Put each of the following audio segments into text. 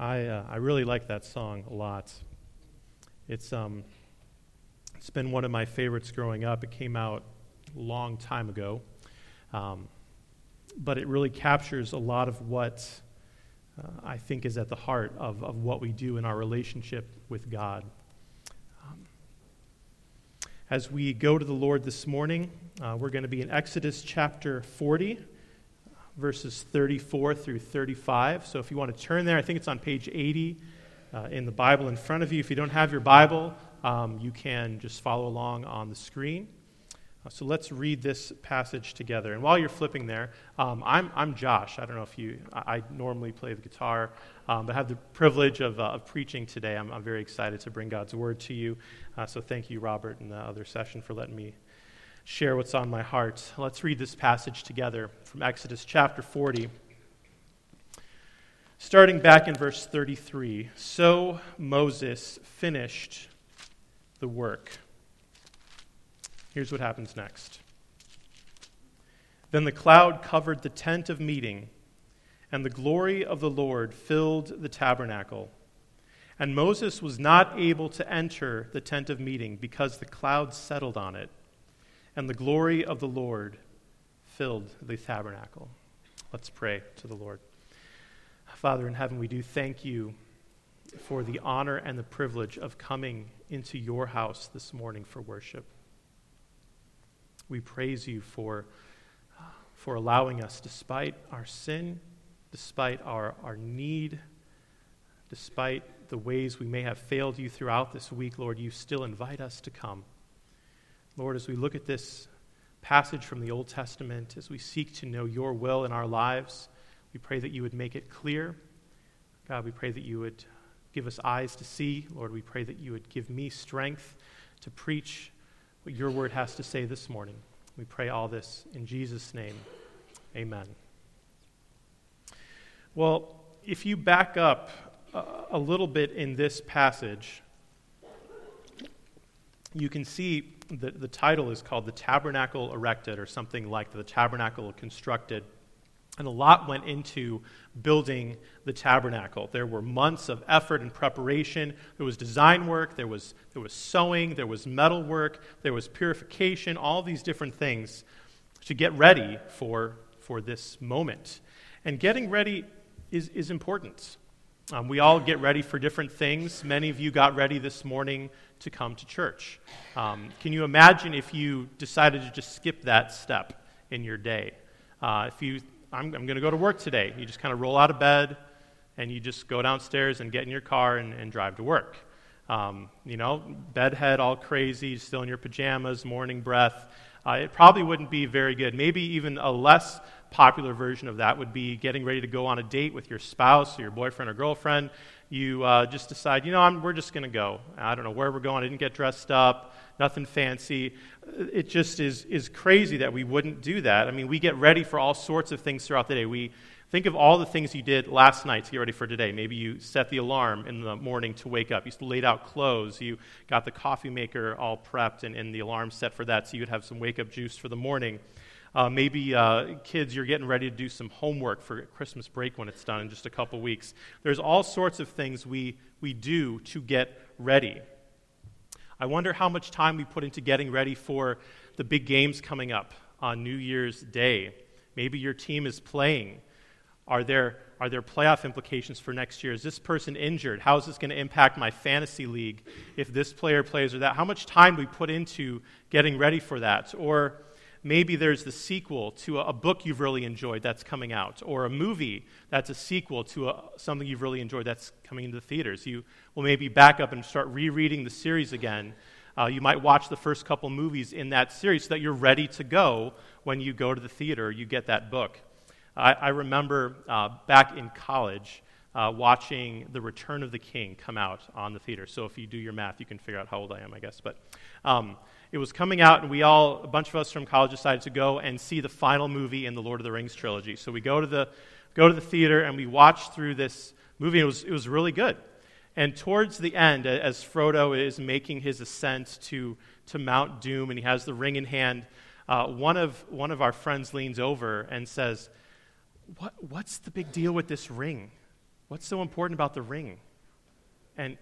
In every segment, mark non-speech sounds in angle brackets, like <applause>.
I, uh, I really like that song a lot. It's, um, it's been one of my favorites growing up. It came out a long time ago. Um, but it really captures a lot of what uh, I think is at the heart of, of what we do in our relationship with God. Um, as we go to the Lord this morning, uh, we're going to be in Exodus chapter 40 verses 34 through 35. So if you want to turn there, I think it's on page 80 uh, in the Bible in front of you. If you don't have your Bible, um, you can just follow along on the screen. Uh, so let's read this passage together. And while you're flipping there, um, I'm, I'm Josh. I don't know if you, I, I normally play the guitar, um, but I have the privilege of, uh, of preaching today. I'm, I'm, very excited to bring God's word to you. Uh, so thank you, Robert, and the other session for letting me share what's on my heart. Let's read this passage together from Exodus chapter 40. Starting back in verse 33 So Moses finished the work. Here's what happens next. Then the cloud covered the tent of meeting, and the glory of the Lord filled the tabernacle. And Moses was not able to enter the tent of meeting because the cloud settled on it and the glory of the Lord filled the tabernacle. Let's pray to the Lord. Father in heaven, we do thank you for the honor and the privilege of coming into your house this morning for worship. We praise you for, uh, for allowing us, despite our sin, despite our, our need, despite the ways we may have failed you throughout this week, Lord, you still invite us to come. Lord, as we look at this passage from the Old Testament, as we seek to know your will in our lives, we pray that you would make it clear. God, we pray that you would give us eyes to see. Lord, we pray that you would give me strength to preach what your word has to say this morning. We pray all this in Jesus' name. Amen. Well, if you back up a little bit in this passage, you can see that the title is called The Tabernacle Erected, or something like The Tabernacle Constructed. And a lot went into building the tabernacle. There were months of effort and preparation. There was design work, there was, there was sewing, there was metal work, there was purification, all these different things to get ready for, for this moment. And getting ready is, is important. Um, we all get ready for different things. Many of you got ready this morning to come to church. Um, can you imagine if you decided to just skip that step in your day? Uh, if you, I'm, I'm going to go to work today, you just kind of roll out of bed and you just go downstairs and get in your car and, and drive to work. Um, you know, bedhead all crazy, still in your pajamas, morning breath. Uh, it probably wouldn't be very good. Maybe even a less popular version of that would be getting ready to go on a date with your spouse or your boyfriend or girlfriend you uh, just decide, you know, I'm, we're just going to go. I don't know where we're going. I didn't get dressed up, nothing fancy. It just is, is crazy that we wouldn't do that. I mean, we get ready for all sorts of things throughout the day. We think of all the things you did last night to get ready for today. Maybe you set the alarm in the morning to wake up. You laid out clothes. You got the coffee maker all prepped and, and the alarm set for that so you'd have some wake up juice for the morning. Uh, maybe uh, kids, you're getting ready to do some homework for Christmas break when it's done in just a couple weeks. There's all sorts of things we, we do to get ready. I wonder how much time we put into getting ready for the big games coming up on New Year's Day. Maybe your team is playing. Are there, are there playoff implications for next year? Is this person injured? How is this going to impact my fantasy league if this player plays or that? How much time do we put into getting ready for that? Or maybe there's the sequel to a, book you've really enjoyed that's coming out, or a movie that's a sequel to a, something you've really enjoyed that's coming into the theaters. You will maybe back up and start rereading the series again. Uh, you might watch the first couple movies in that series so that you're ready to go when you go to the theater, you get that book. I, I remember uh, back in college uh, watching The Return of the King come out on the theater. So if you do your math, you can figure out how old I am, I guess. But um, it was coming out, and we all, a bunch of us from college, decided to go and see the final movie in the Lord of the Rings trilogy. So we go to the, go to the theater, and we watch through this movie. It was, it was really good. And towards the end, as Frodo is making his ascent to, to Mount Doom, and he has the ring in hand, uh, one, of, one of our friends leans over and says, what, What's the big deal with this ring? What's so important about the ring? And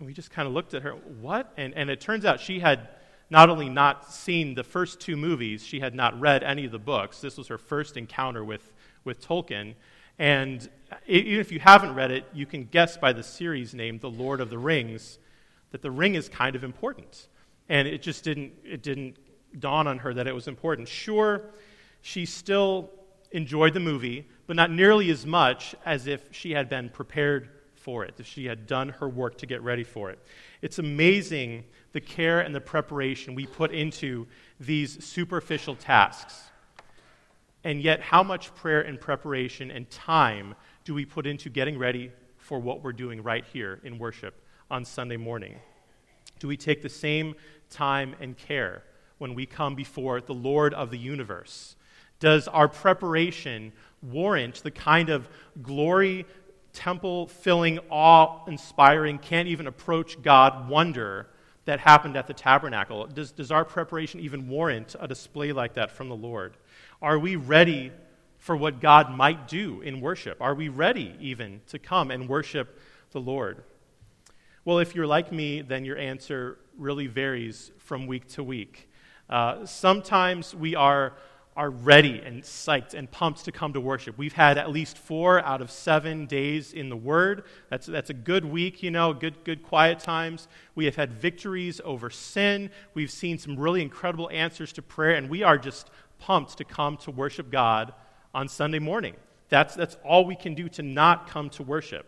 we just kind of looked at her, What? And, and it turns out she had not only not seen the first two movies, she had not read any of the books. This was her first encounter with, with Tolkien. And even if you haven't read it, you can guess by the series name, The Lord of the Rings, that the ring is kind of important. And it just didn't, it didn't dawn on her that it was important. Sure, she still enjoyed the movie, but not nearly as much as if she had been prepared for it, if she had done her work to get ready for it. It's amazing the care and the preparation we put into these superficial tasks. And yet, how much prayer and preparation and time do we put into getting ready for what we're doing right here in worship on Sunday morning? Do we take the same time and care when we come before the Lord of the universe? Does our preparation warrant the kind of glory, temple filling, awe inspiring, can't even approach God wonder that happened at the tabernacle? Does, does our preparation even warrant a display like that from the Lord? Are we ready for what God might do in worship? Are we ready even to come and worship the Lord? Well, if you're like me, then your answer really varies from week to week. Uh, sometimes we are are ready and psyched and pumped to come to worship. We've had at least four out of seven days in the Word. That's, that's a good week, you know, good, good quiet times. We have had victories over sin. We've seen some really incredible answers to prayer, and we are just pumped to come to worship God on Sunday morning. That's, that's all we can do to not come to worship.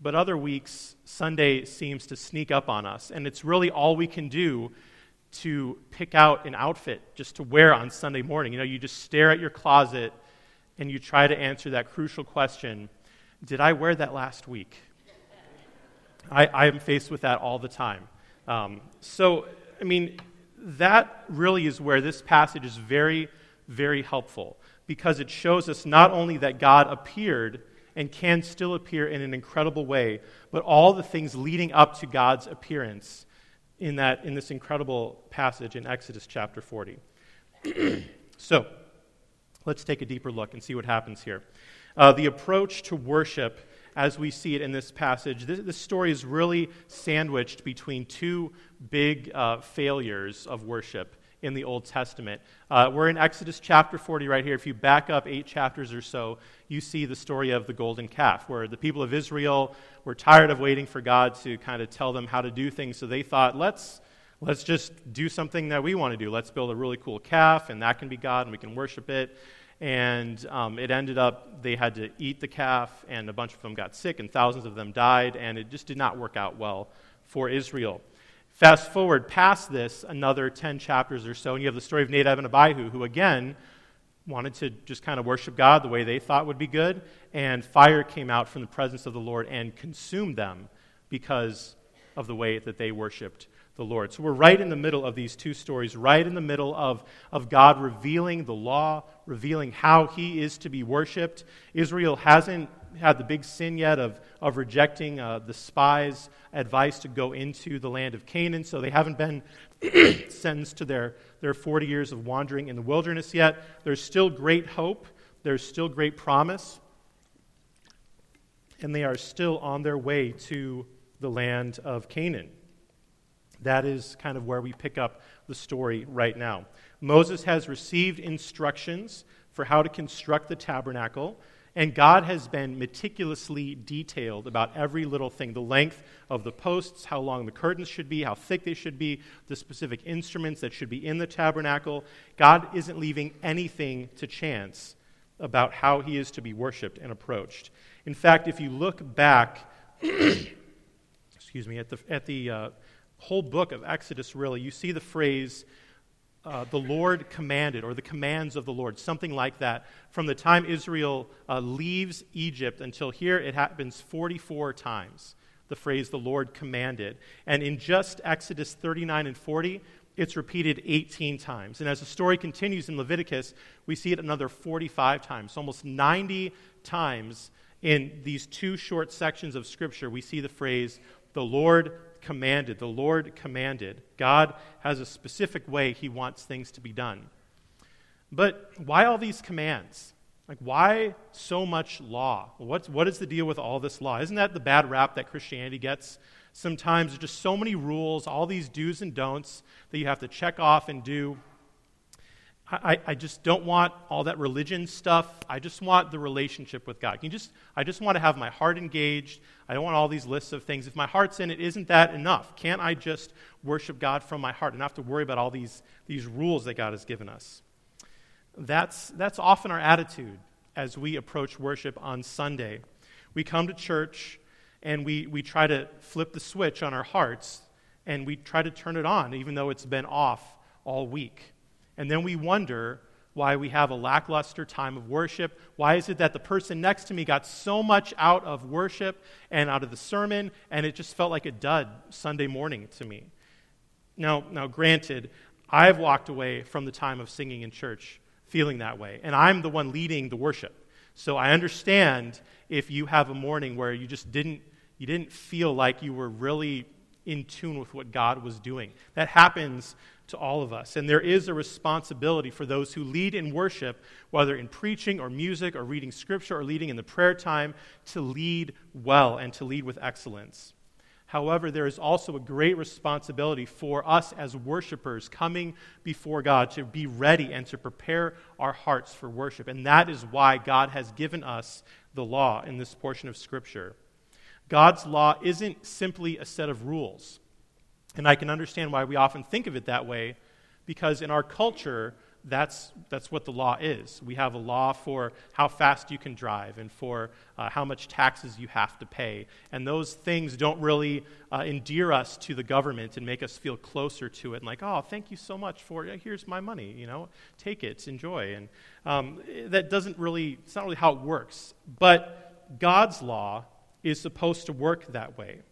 But other weeks, Sunday seems to sneak up on us, and it's really all we can do to pick out an outfit just to wear on Sunday morning. You know, you just stare at your closet and you try to answer that crucial question Did I wear that last week? I, I am faced with that all the time. Um, so, I mean, that really is where this passage is very, very helpful because it shows us not only that God appeared and can still appear in an incredible way, but all the things leading up to God's appearance in, that, in this incredible passage in Exodus chapter 40. <clears throat> so, let's take a deeper look and see what happens here. Uh, the approach to worship, as we see it in this passage, this, this story is really sandwiched between two big uh, failures of worship in the Old Testament. Uh, we're in Exodus chapter 40 right here. If you back up eight chapters or so, you see the story of the golden calf, where the people of Israel were tired of waiting for God to kind of tell them how to do things, so they thought, let's. Let's just do something that we want to do. Let's build a really cool calf, and that can be God, and we can worship it. And um, it ended up they had to eat the calf, and a bunch of them got sick, and thousands of them died, and it just did not work out well for Israel. Fast forward past this another 10 chapters or so, and you have the story of Nadab and Abihu, who again wanted to just kind of worship God the way they thought would be good, and fire came out from the presence of the Lord and consumed them because of the way that they worshiped the Lord. So we're right in the middle of these two stories, right in the middle of, of God revealing the law, revealing how he is to be worshiped. Israel hasn't had the big sin yet of, of rejecting uh, the spies' advice to go into the land of Canaan, so they haven't been <coughs> sentenced to their, their 40 years of wandering in the wilderness yet. There's still great hope, there's still great promise, and they are still on their way to the land of Canaan. That is kind of where we pick up the story right now. Moses has received instructions for how to construct the tabernacle. And God has been meticulously detailed about every little thing the length of the posts, how long the curtains should be, how thick they should be, the specific instruments that should be in the tabernacle. God isn't leaving anything to chance about how he is to be worshiped and approached. In fact, if you look back, <coughs> excuse me, at the, at the uh, whole book of Exodus, really, you see the phrase, uh, the Lord commanded, or the commands of the Lord, something like that. From the time Israel uh, leaves Egypt until here, it happens 44 times, the phrase the Lord commanded. And in just Exodus 39 and 40, it's repeated 18 times. And as the story continues in Leviticus, we see it another 45 times. Almost 90 times in these two short sections of Scripture, we see the phrase, the Lord commanded. The Lord commanded. God has a specific way he wants things to be done. But why all these commands? Like, why so much law? What's, what is the deal with all this law? Isn't that the bad rap that Christianity gets? Sometimes there's just so many rules, all these do's and don'ts that you have to check off and do. I, I just don't want all that religion stuff. I just want the relationship with God. Can you just, I just want to have my heart engaged. I don't want all these lists of things. If my heart's in it, isn't that enough? Can't I just worship God from my heart and not have to worry about all these, these rules that God has given us? That's, that's often our attitude as we approach worship on Sunday. We come to church and we, we try to flip the switch on our hearts and we try to turn it on, even though it's been off all week. And then we wonder why we have a lackluster time of worship. Why is it that the person next to me got so much out of worship and out of the sermon, and it just felt like a dud Sunday morning to me? Now, now granted, I've walked away from the time of singing in church feeling that way, and I'm the one leading the worship. So I understand if you have a morning where you just didn't you didn't feel like you were really in tune with what God was doing. That happens to all of us. And there is a responsibility for those who lead in worship, whether in preaching or music or reading scripture or leading in the prayer time, to lead well and to lead with excellence. However, there is also a great responsibility for us as worshipers coming before God to be ready and to prepare our hearts for worship. And that is why God has given us the law in this portion of Scripture. God's law isn't simply a set of rules. And I can understand why we often think of it that way, because in our culture, that's, that's what the law is. We have a law for how fast you can drive and for uh, how much taxes you have to pay. And those things don't really uh, endear us to the government and make us feel closer to it and like, oh, thank you so much for. Here's my money, you know, take it, enjoy. And um, that doesn't really, it's not really how it works. But God's law is supposed to work that way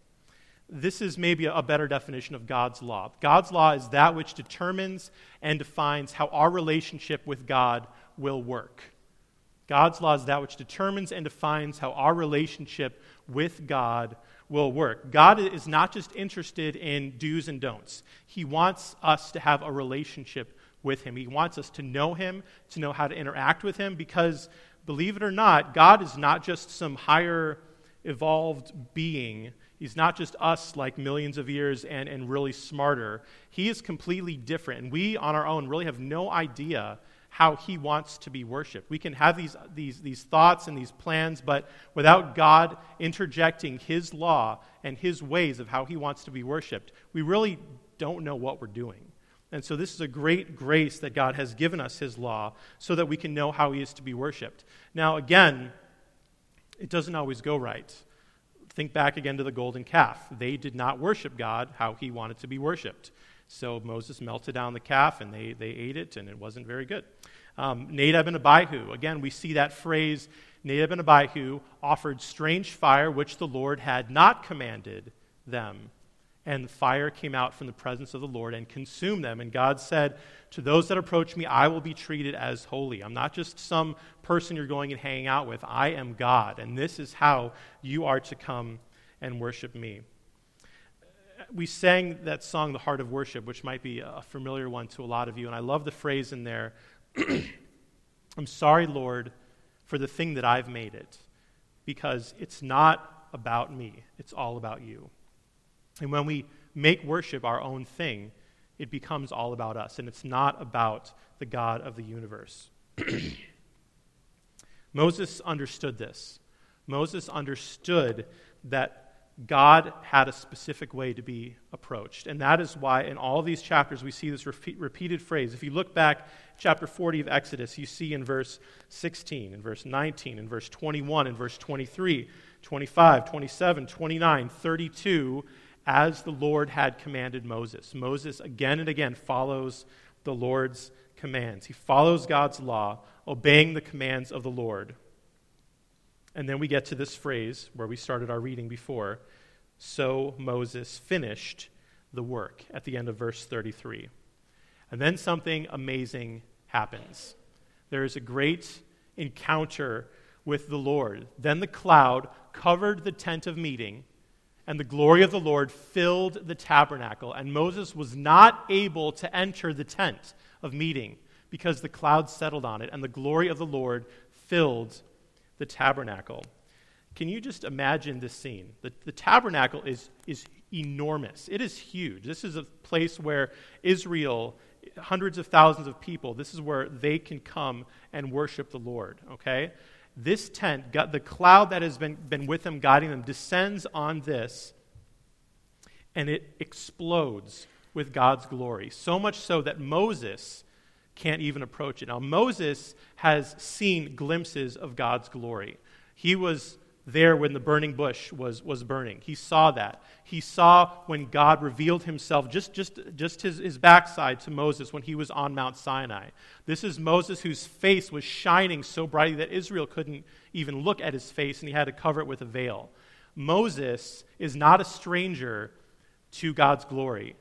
this is maybe a better definition of God's law. God's law is that which determines and defines how our relationship with God will work. God's law is that which determines and defines how our relationship with God will work. God is not just interested in do's and don'ts, He wants us to have a relationship with Him. He wants us to know Him, to know how to interact with Him, because believe it or not, God is not just some higher evolved being He's not just us, like millions of years and, and really smarter. He is completely different. And we, on our own, really have no idea how he wants to be worshiped. We can have these, these, these thoughts and these plans, but without God interjecting his law and his ways of how he wants to be worshiped, we really don't know what we're doing. And so, this is a great grace that God has given us his law so that we can know how he is to be worshiped. Now, again, it doesn't always go right. Think back again to the golden calf. They did not worship God how he wanted to be worshiped. So Moses melted down the calf and they, they ate it, and it wasn't very good. Um, Nadab and Abihu, again, we see that phrase Nadab and Abihu offered strange fire which the Lord had not commanded them and fire came out from the presence of the Lord and consumed them. And God said, To those that approach me, I will be treated as holy. I'm not just some person you're going and hanging out with. I am God, and this is how you are to come and worship me. We sang that song, The Heart of Worship, which might be a familiar one to a lot of you, and I love the phrase in there <clears throat> I'm sorry, Lord, for the thing that I've made it, because it's not about me, it's all about you. And when we make worship our own thing, it becomes all about us, and it's not about the God of the universe. <clears throat> Moses understood this. Moses understood that God had a specific way to be approached. And that is why in all these chapters we see this repeat, repeated phrase. If you look back, chapter 40 of Exodus, you see in verse 16, in verse 19, in verse 21, in verse 23, 25, 27, 29, 32, as the Lord had commanded Moses. Moses again and again follows the Lord's commands. He follows God's law, obeying the commands of the Lord. And then we get to this phrase where we started our reading before. So Moses finished the work at the end of verse 33. And then something amazing happens. There is a great encounter with the Lord. Then the cloud covered the tent of meeting and the glory of the Lord filled the tabernacle. And Moses was not able to enter the tent of meeting because the cloud settled on it, and the glory of the Lord filled the tabernacle. Can you just imagine this scene? The, the tabernacle is, is enormous, it is huge. This is a place where Israel, hundreds of thousands of people, this is where they can come and worship the Lord, okay? This tent, the cloud that has been, been with them, guiding them, descends on this, and it explodes with God's glory. So much so that Moses can't even approach it. Now, Moses has seen glimpses of God's glory. He was there when the burning bush was, was burning. He saw that. He saw when God revealed himself, just, just, just his, his backside to Moses when he was on Mount Sinai. This is Moses whose face was shining so brightly that Israel couldn't even look at his face and he had to cover it with a veil. Moses is not a stranger to God's glory,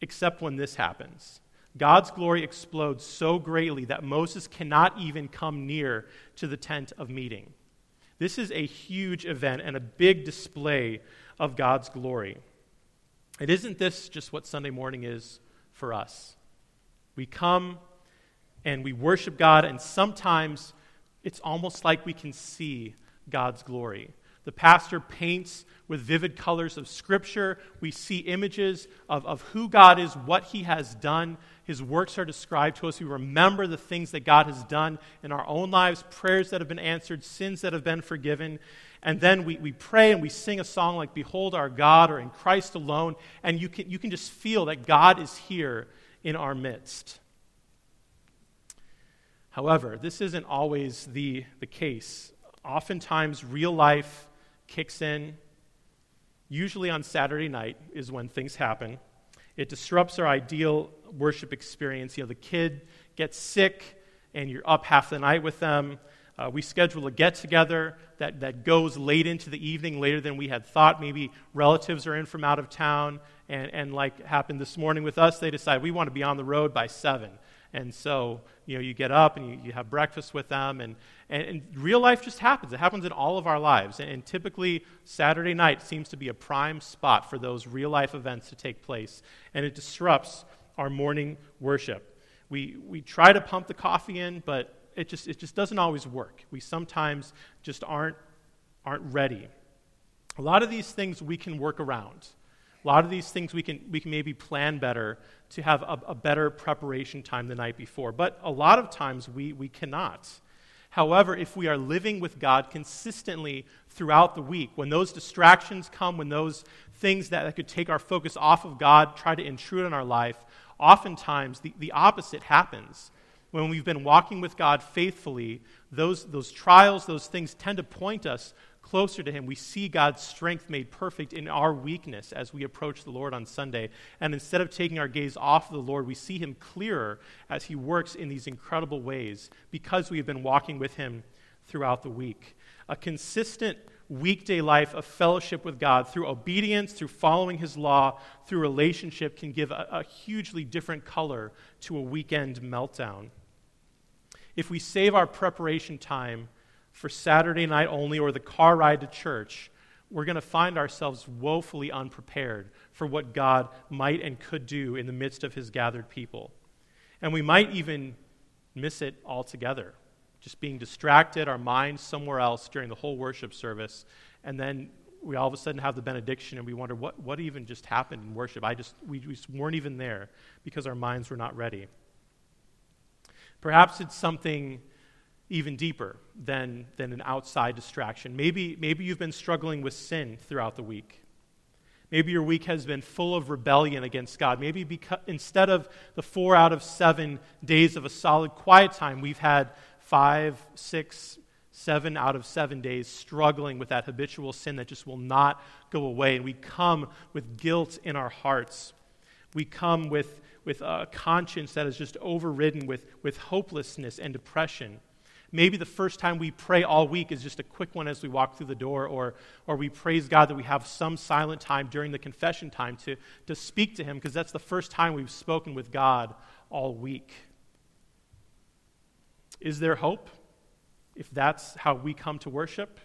except when this happens. God's glory explodes so greatly that Moses cannot even come near to the tent of meeting. This is a huge event and a big display of God's glory. And isn't this just what Sunday morning is for us? We come and we worship God, and sometimes it's almost like we can see God's glory. The pastor paints with vivid colors of Scripture. We see images of, of who God is, what He has done. His works are described to us. We remember the things that God has done in our own lives, prayers that have been answered, sins that have been forgiven. And then we, we pray and we sing a song like Behold Our God or In Christ Alone. And you can, you can just feel that God is here in our midst. However, this isn't always the, the case. Oftentimes, real life kicks in. Usually on Saturday night is when things happen. It disrupts our ideal worship experience. You know, the kid gets sick and you're up half the night with them. Uh, we schedule a get together that, that goes late into the evening, later than we had thought. Maybe relatives are in from out of town, and, and like happened this morning with us, they decide we want to be on the road by 7. And so, you know, you get up and you, you have breakfast with them, and, and, and, real life just happens. It happens in all of our lives. And, and typically, Saturday night seems to be a prime spot for those real life events to take place, and it disrupts our morning worship. We, we try to pump the coffee in, but it just, it just doesn't always work. We sometimes just aren't, aren't ready. A lot of these things we can work around. A lot of these things we can, we can maybe plan better to have a, a better preparation time the night before. But a lot of times we, we cannot. However, if we are living with God consistently throughout the week, when those distractions come, when those things that, that could take our focus off of God try to intrude in our life, oftentimes the, the opposite happens. When we've been walking with God faithfully, those, those trials, those things tend to point us closer to Him. We see God's strength made perfect in our weakness as we approach the Lord on Sunday. And instead of taking our gaze off of the Lord, we see Him clearer as He works in these incredible ways because we have been walking with Him throughout the week. A consistent weekday life of fellowship with God through obedience, through following His law, through relationship can give a, a hugely different color to a weekend meltdown. If we save our preparation time for Saturday night only or the car ride to church, we're going to find ourselves woefully unprepared for what God might and could do in the midst of his gathered people. And we might even miss it altogether, just being distracted, our minds somewhere else during the whole worship service, and then we all of a sudden have the benediction and we wonder what, what even just happened in worship. I just we, we weren't even there because our minds were not ready. Perhaps it's something even deeper than, than an outside distraction. Maybe, maybe you've been struggling with sin throughout the week. Maybe your week has been full of rebellion against God. Maybe because, instead of the four out of seven days of a solid quiet time, we've had five, six, seven out of seven days struggling with that habitual sin that just will not go away. And we come with guilt in our hearts. We come with, with a conscience that is just overridden with, with hopelessness and depression. Maybe the first time we pray all week is just a quick one as we walk through the door, or, or we praise God that we have some silent time during the confession time to, to speak to Him, because that's the first time we've spoken with God all week. Is there hope if that's how we come to worship?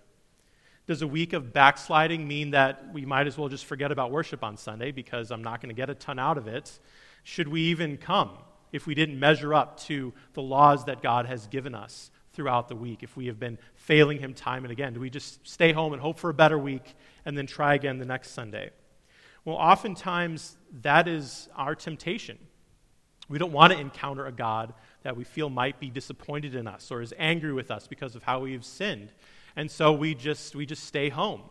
Does a week of backsliding mean that we might as well just forget about worship on Sunday because I'm not going to get a ton out of it? Should we even come if we didn't measure up to the laws that God has given us? throughout the week if we have been failing Him time and again? Do we just stay home and hope for a better week and then try again the next Sunday? Well, oftentimes that is our temptation. We don't want to encounter a God that we feel might be disappointed in us or is angry with us because of how we've sinned. And so we just, we just stay home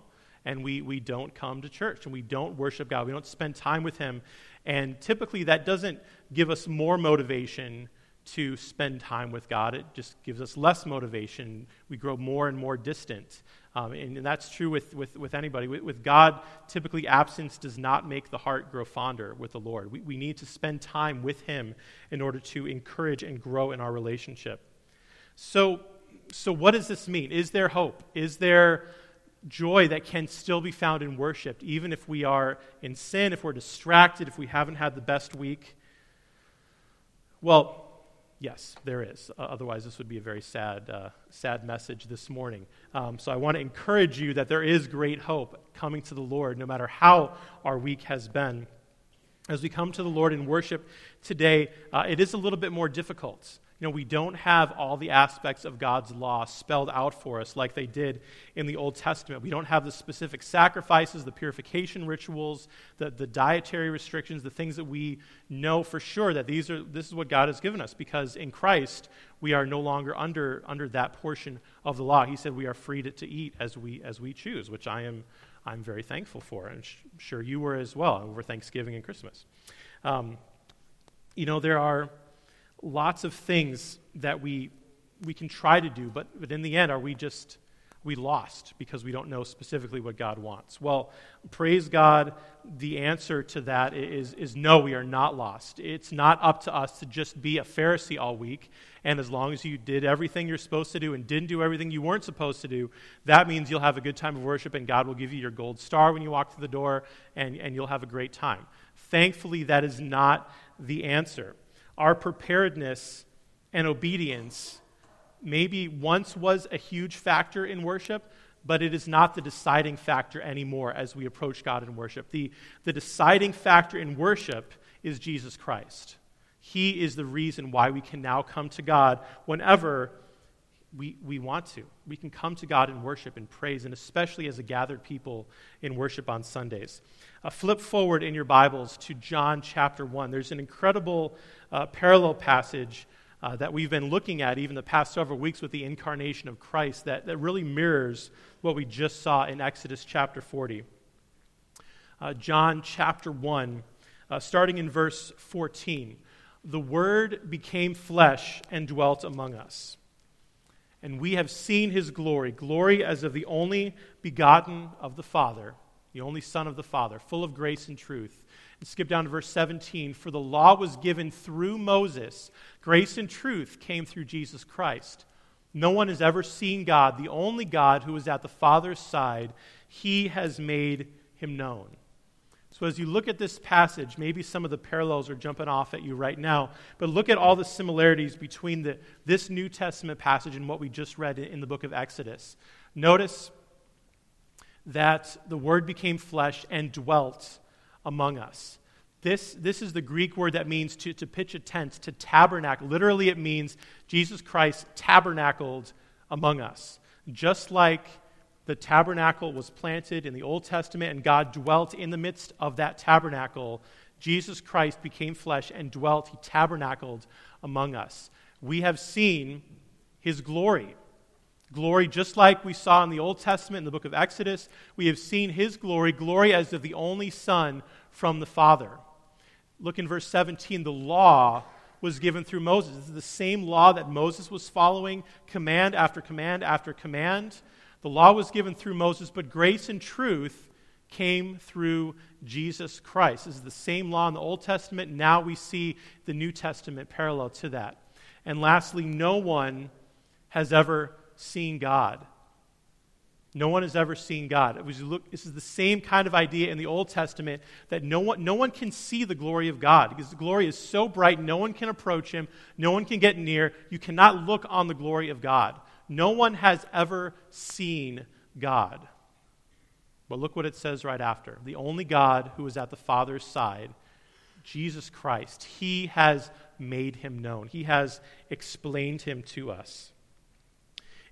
and we, we don't come to church and we don't worship God. We don't spend time with Him. And typically that doesn't give us more motivation to spend time with God. It just gives us less motivation. We grow more and more distant. Um, and, and, that's true with, with, with anybody. With, with, God, typically absence does not make the heart grow fonder with the Lord. We, we need to spend time with Him in order to encourage and grow in our relationship. So, so what does this mean? Is there hope? Is there joy that can still be found in worship, even if we are in sin, if we're distracted, if we haven't had the best week? Well, Yes, there is. Uh, otherwise, this would be a very sad, uh, sad message this morning. Um, so I want to encourage you that there is great hope coming to the Lord, no matter how our week has been. As we come to the Lord in worship today, uh, it is a little bit more difficult. You know, we don't have all the aspects of God's law spelled out for us like they did in the Old Testament. We don't have the specific sacrifices, the purification rituals, the, the dietary restrictions, the things that we know for sure that these are, this is what God has given us because in Christ we are no longer under, under that portion of the law. He said we are free to, to eat as we, as we choose, which I am I'm very thankful for, and sh- sure you were as well over Thanksgiving and Christmas. Um, you know, there are lots of things that we, we can try to do, but, but in the end, are we just we lost because we don't know specifically what God wants? Well, praise God, the answer to that is, is no, we are not lost. It's not up to us to just be a Pharisee all week, and as long as you did everything you're supposed to do and didn't do everything you weren't supposed to do, that means you'll have a good time of worship, and God will give you your gold star when you walk through the door, and, and you'll have a great time. Thankfully, that is not the answer our preparedness and obedience maybe once was a huge factor in worship, but it is not the deciding factor anymore as we approach God in worship. The, the deciding factor in worship is Jesus Christ. He is the reason why we can now come to God whenever we, we want to. We can come to God in worship and praise, and especially as a gathered people in worship on Sundays. Uh, flip forward in your Bibles to John chapter 1. There's an incredible uh, parallel passage uh, that we've been looking at even the past several weeks with the incarnation of Christ that, that really mirrors what we just saw in Exodus chapter 40. Uh, John chapter 1, uh, starting in verse 14. The Word became flesh and dwelt among us. And we have seen his glory, glory as of the only begotten of the Father, the only Son of the Father, full of grace and truth. And skip down to verse 17. For the law was given through Moses, grace and truth came through Jesus Christ. No one has ever seen God, the only God who is at the Father's side. He has made him known. So, as you look at this passage, maybe some of the parallels are jumping off at you right now, but look at all the similarities between the, this New Testament passage and what we just read in the book of Exodus. Notice that the Word became flesh and dwelt among us. This, this is the Greek word that means to, to pitch a tent, to tabernacle. Literally, it means Jesus Christ tabernacled among us. Just like the tabernacle was planted in the Old Testament and God dwelt in the midst of that tabernacle, Jesus Christ became flesh and dwelt, he tabernacled among us. We have seen his glory. Glory, just like we saw in the Old Testament in the book of Exodus, we have seen his glory, glory as of the only Son from the Father. Look in verse 17. The law was given through Moses. This is the same law that Moses was following, command after command after command. The law was given through Moses, but grace and truth came through Jesus Christ. This is the same law in the Old Testament. Now we see the New Testament parallel to that. And lastly, no one has ever seen God. No one has ever seen God. Look, this is the same kind of idea in the Old Testament that no one, no one can see the glory of God because the glory is so bright, no one can approach him, no one can get near. You cannot look on the glory of God. No one has ever seen God. But look what it says right after. The only God who is at the Father's side, Jesus Christ, he has made him known, he has explained him to us.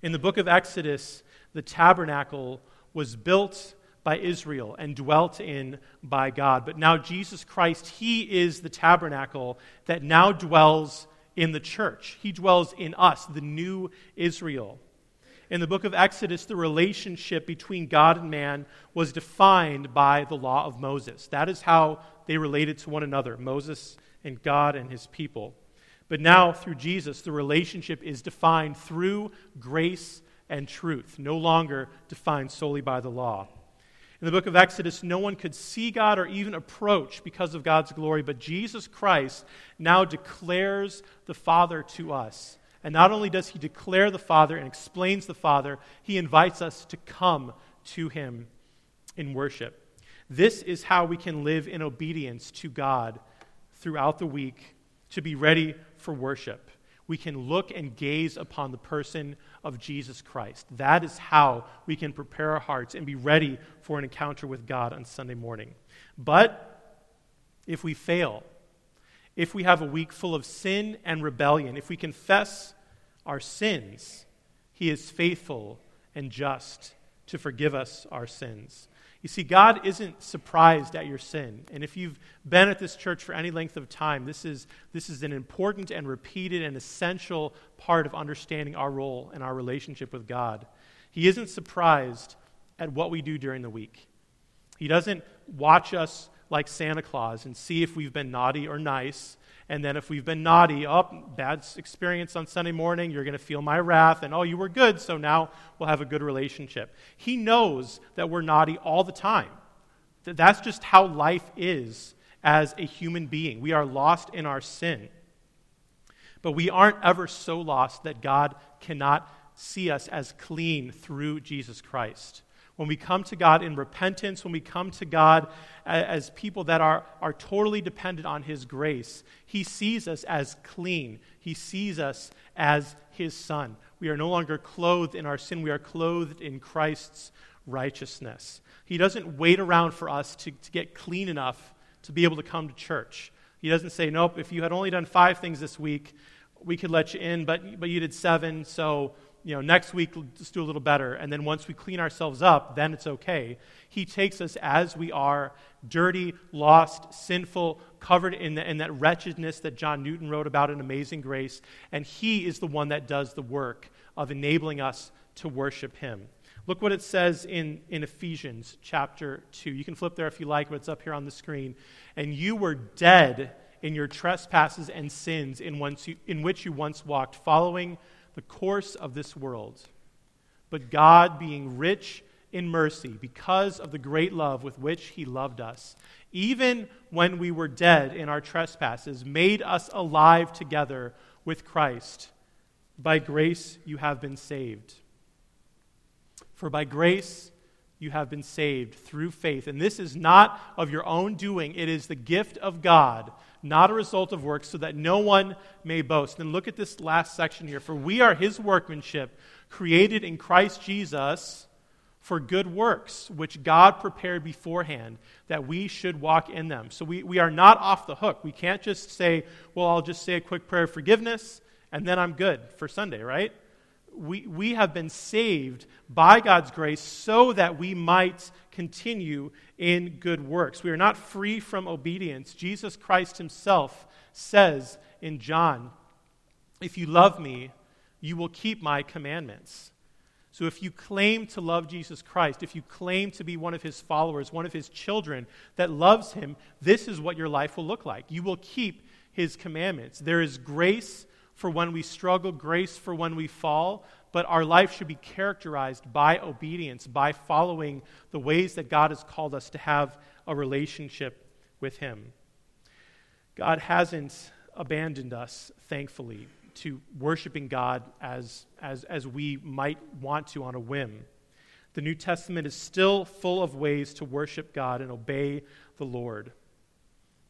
In the book of Exodus, the tabernacle was built by Israel and dwelt in by God. But now, Jesus Christ, He is the tabernacle that now dwells in the church. He dwells in us, the new Israel. In the book of Exodus, the relationship between God and man was defined by the law of Moses. That is how they related to one another Moses and God and his people. But now, through Jesus, the relationship is defined through grace and truth, no longer defined solely by the law. In the book of Exodus, no one could see God or even approach because of God's glory, but Jesus Christ now declares the Father to us. And not only does he declare the Father and explains the Father, he invites us to come to him in worship. This is how we can live in obedience to God throughout the week to be ready for worship. We can look and gaze upon the person of Jesus Christ. That is how we can prepare our hearts and be ready for an encounter with God on Sunday morning. But if we fail, if we have a week full of sin and rebellion, if we confess our sins, He is faithful and just to forgive us our sins you see, God isn't surprised at your sin. And if you've been at this church for any length of time, this is, this is an important and repeated and essential part of understanding our role and our relationship with God. He isn't surprised at what we do during the week. He doesn't watch us like Santa Claus and see if we've been naughty or nice and then if we've been naughty, oh, bad experience on Sunday morning, you're going to feel my wrath. And oh, you were good, so now we'll have a good relationship. He knows that we're naughty all the time. That's just how life is as a human being. We are lost in our sin. But we aren't ever so lost that God cannot see us as clean through Jesus Christ when we come to God in repentance, when we come to God as people that are, are totally dependent on His grace, He sees us as clean. He sees us as His Son. We are no longer clothed in our sin, we are clothed in Christ's righteousness. He doesn't wait around for us to, to get clean enough to be able to come to church. He doesn't say, Nope, if you had only done five things this week, we could let you in, but, but you did seven, so you know, next week, let's do a little better. And then once we clean ourselves up, then it's okay. He takes us as we are, dirty, lost, sinful, covered in, the, in that wretchedness that John Newton wrote about in Amazing Grace. And He is the one that does the work of enabling us to worship Him. Look what it says in, in Ephesians chapter 2. You can flip there if you like, but it's up here on the screen. And you were dead in your trespasses and sins in, once you, in which you once walked, following the course of this world. But God, being rich in mercy, because of the great love with which He loved us, even when we were dead in our trespasses, made us alive together with Christ. By grace you have been saved. For by grace you have been saved through faith. And this is not of your own doing, it is the gift of God not a result of works, so that no one may boast. And look at this last section here. For we are his workmanship, created in Christ Jesus for good works, which God prepared beforehand that we should walk in them. So we, we are not off the hook. We can't just say, well, I'll just say a quick prayer of forgiveness, and then I'm good for Sunday, right? We, we have been saved by God's grace so that we might continue in good works. We are not free from obedience. Jesus Christ himself says in John, If you love me, you will keep my commandments. So if you claim to love Jesus Christ, if you claim to be one of his followers, one of his children that loves him, this is what your life will look like. You will keep his commandments. There is grace for when we struggle, grace for when we fall, but our life should be characterized by obedience, by following the ways that God has called us to have a relationship with Him. God hasn't abandoned us, thankfully, to worshiping God as, as, as we might want to on a whim. The New Testament is still full of ways to worship God and obey the Lord.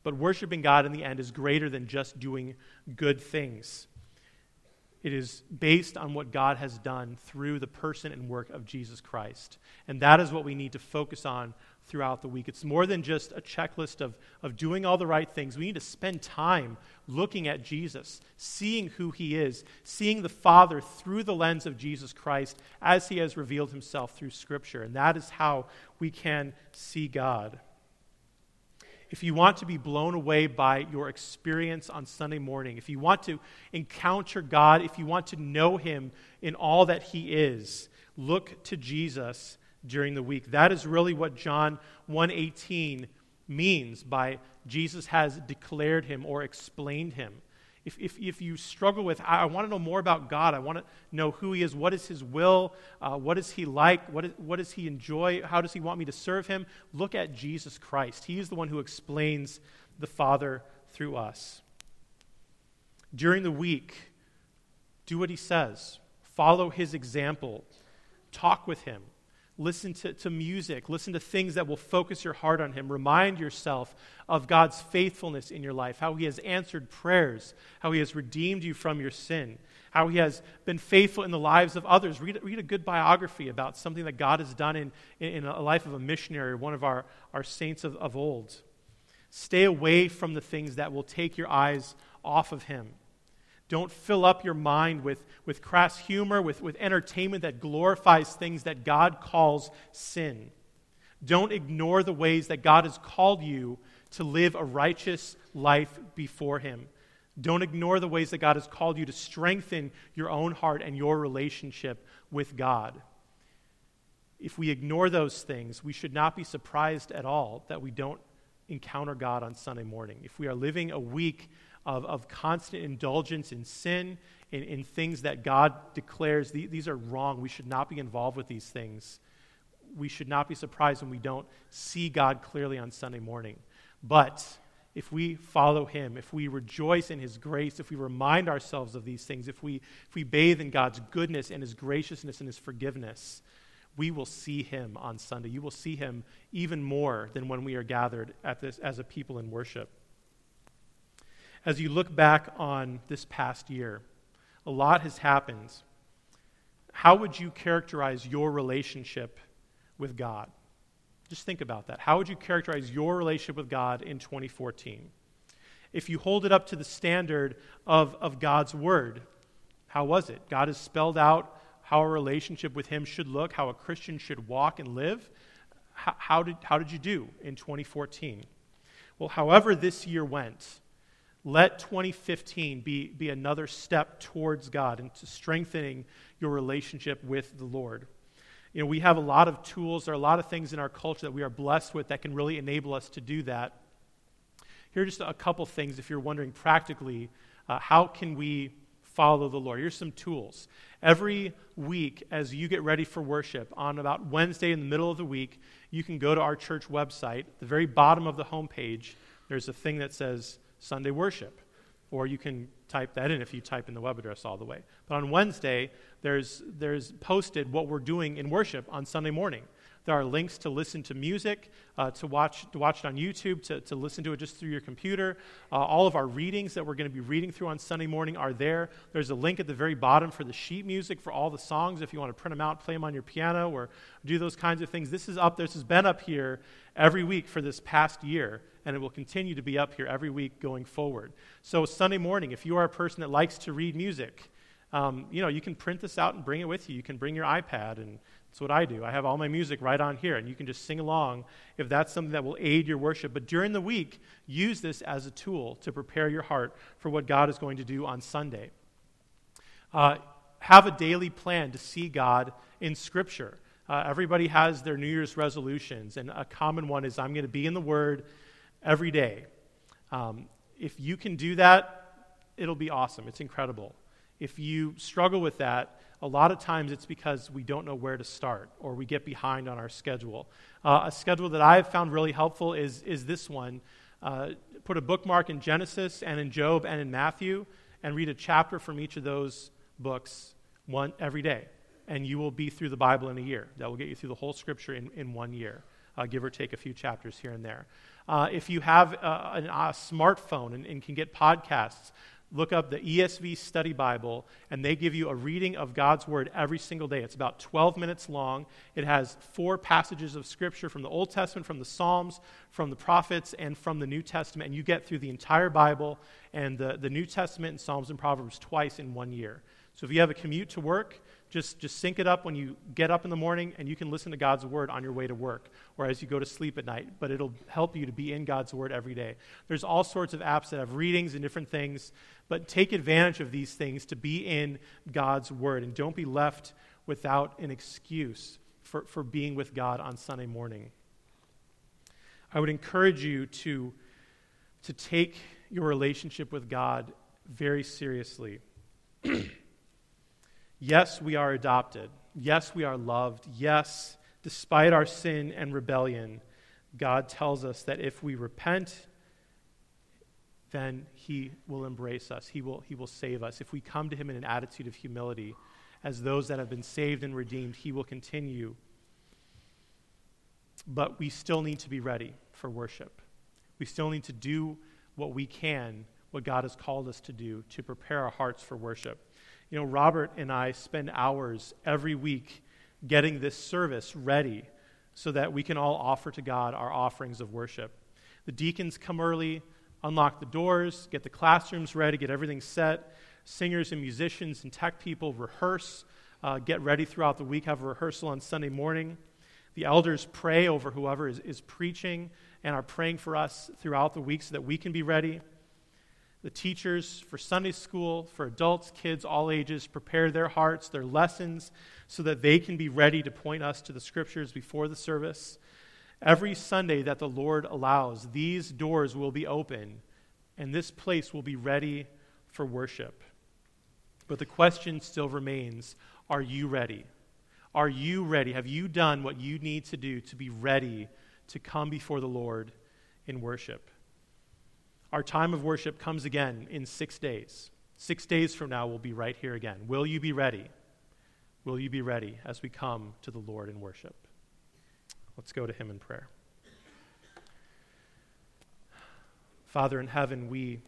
But worshiping God in the end is greater than just doing good things. It is based on what God has done through the person and work of Jesus Christ. And that is what we need to focus on throughout the week. It's more than just a checklist of, of doing all the right things. We need to spend time looking at Jesus, seeing who he is, seeing the Father through the lens of Jesus Christ as he has revealed himself through Scripture. And that is how we can see God. If you want to be blown away by your experience on Sunday morning, if you want to encounter God, if you want to know him in all that he is, look to Jesus during the week. That is really what John 1:18 means by Jesus has declared him or explained him. If, if, if you struggle with, I, I want to know more about God, I want to know who He is, what is His will, uh, what is He like, what, is, what does He enjoy, how does He want me to serve Him, look at Jesus Christ. He is the one who explains the Father through us. During the week, do what He says, follow His example, talk with Him, Listen to, to music. Listen to things that will focus your heart on Him. Remind yourself of God's faithfulness in your life, how He has answered prayers, how He has redeemed you from your sin, how He has been faithful in the lives of others. Read, read a good biography about something that God has done in, in a life of a missionary, one of our, our saints of, of old. Stay away from the things that will take your eyes off of Him. Don't fill up your mind with, with crass humor, with, with entertainment that glorifies things that God calls sin. Don't ignore the ways that God has called you to live a righteous life before Him. Don't ignore the ways that God has called you to strengthen your own heart and your relationship with God. If we ignore those things, we should not be surprised at all that we don't encounter God on Sunday morning. If we are living a week of, of constant indulgence in sin, in, in things that God declares the, these are wrong. We should not be involved with these things. We should not be surprised when we don't see God clearly on Sunday morning. But if we follow him, if we rejoice in his grace, if we remind ourselves of these things, if we, if we bathe in God's goodness and his graciousness and his forgiveness, we will see him on Sunday. You will see him even more than when we are gathered at this as a people in worship. As you look back on this past year, a lot has happened. How would you characterize your relationship with God? Just think about that. How would you characterize your relationship with God in 2014? If you hold it up to the standard of, of God's Word, how was it? God has spelled out how a relationship with Him should look, how a Christian should walk and live. How, how did, how did you do in 2014? Well, however this year went, let 2015 be, be another step towards God and to strengthening your relationship with the Lord. You know, we have a lot of tools, there are a lot of things in our culture that we are blessed with that can really enable us to do that. Here are just a couple things if you're wondering practically uh, how can we follow the Lord. Here's some tools. Every week, as you get ready for worship, on about Wednesday in the middle of the week, you can go to our church website. At the very bottom of the homepage, there's a thing that says Sunday worship. Or you can type that in if you type in the web address all the way. But on Wednesday, there's, there's posted what we're doing in worship on Sunday morning. There are links to listen to music, uh, to, watch, to watch it on YouTube, to, to listen to it just through your computer. Uh, all of our readings that we're going to be reading through on Sunday morning are there. There's a link at the very bottom for the sheet music for all the songs if you want to print them out, play them on your piano, or do those kinds of things. This is up, this has been up here every week for this past year and it will continue to be up here every week going forward. So, Sunday morning, if you are a person that likes to read music, um, you know, you can print this out and bring it with you. You can bring your iPad, and that's what I do. I have all my music right on here, and you can just sing along if that's something that will aid your worship. But during the week, use this as a tool to prepare your heart for what God is going to do on Sunday. Uh, have a daily plan to see God in Scripture. Uh, everybody has their New Year's resolutions, and a common one is I'm going to be in the Word every day. Um, if you can do that, it'll be awesome. It's incredible. If you struggle with that, a lot of times it's because we don't know where to start or we get behind on our schedule. Uh, a schedule that I've found really helpful is, is this one. Uh, put a bookmark in Genesis and in Job and in Matthew and read a chapter from each of those books one, every day. And you will be through the Bible in a year. That will get you through the whole scripture in, in one year, uh, give or take a few chapters here and there. Uh, if you have a, a, a smartphone and, and, can get podcasts, look up the ESV Study Bible, and they give you a reading of God's Word every single day. It's about 12 minutes long. It has four passages of Scripture from the Old Testament, from the Psalms, from the prophets, and from the New Testament. And you get through the entire Bible and the, the New Testament and Psalms and Proverbs twice in one year. So if you have a commute to work, just, just sync it up when you get up in the morning, and you can listen to God's word on your way to work or as you go to sleep at night. But it'll help you to be in God's word every day. There's all sorts of apps that have readings and different things, but take advantage of these things to be in God's word. And don't be left without an excuse for, for being with God on Sunday morning. I would encourage you to, to take your relationship with God very seriously. <clears throat> Yes, we are adopted. Yes, we are loved. Yes, despite our sin and rebellion, God tells us that if we repent, then He will embrace us. He will, he will save us. If we come to Him in an attitude of humility, as those that have been saved and redeemed, He will continue. But we still need to be ready for worship. We still need to do what we can, what God has called us to do, to prepare our hearts for worship. You know, Robert and I spend hours every week getting this service ready so that we can all offer to God our offerings of worship. The deacons come early, unlock the doors, get the classrooms ready, get everything set. Singers and musicians and tech people rehearse, uh, get ready throughout the week, have a rehearsal on Sunday morning. The elders pray over whoever is, is preaching and are praying for us throughout the week so that we can be ready. The teachers for Sunday school, for adults, kids, all ages, prepare their hearts, their lessons, so that they can be ready to point us to the scriptures before the service. Every Sunday that the Lord allows, these doors will be open, and this place will be ready for worship. But the question still remains are you ready? Are you ready? Have you done what you need to do to be ready to come before the Lord in worship? Our time of worship comes again in six days. Six days from now, we'll be right here again. Will you be ready? Will you be ready as we come to the Lord in worship? Let's go to Him in prayer. Father in heaven, we,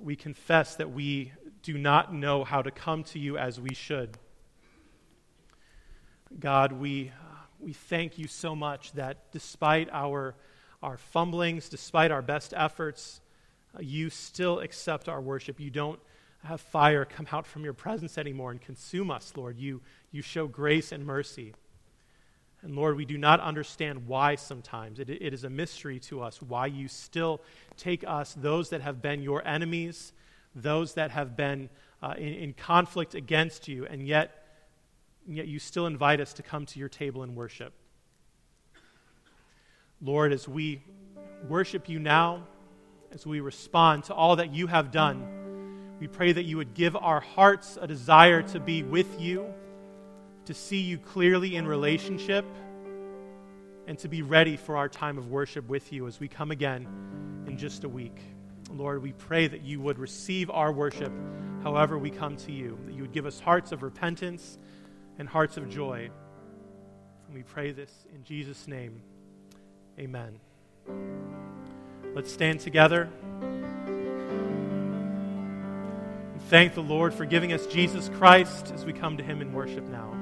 we confess that we do not know how to come to you as we should. God, we, we thank you so much that despite our, our fumblings, despite our best efforts, you still accept our worship. You don't have fire come out from your presence anymore and consume us, Lord. You, you show grace and mercy. And Lord, we do not understand why sometimes. It, it is a mystery to us why you still take us, those that have been your enemies, those that have been uh, in, in, conflict against you, and yet, and yet you still invite us to come to your table and worship. Lord, as we worship you now, as we respond to all that you have done. We pray that you would give our hearts a desire to be with you, to see you clearly in relationship, and to be ready for our time of worship with you as we come again in just a week. Lord, we pray that you would receive our worship however we come to you, that you would give us hearts of repentance and hearts of joy. And we pray this in Jesus' name. Amen. Let's stand together. And thank the Lord for giving us Jesus Christ as we come to him in worship now.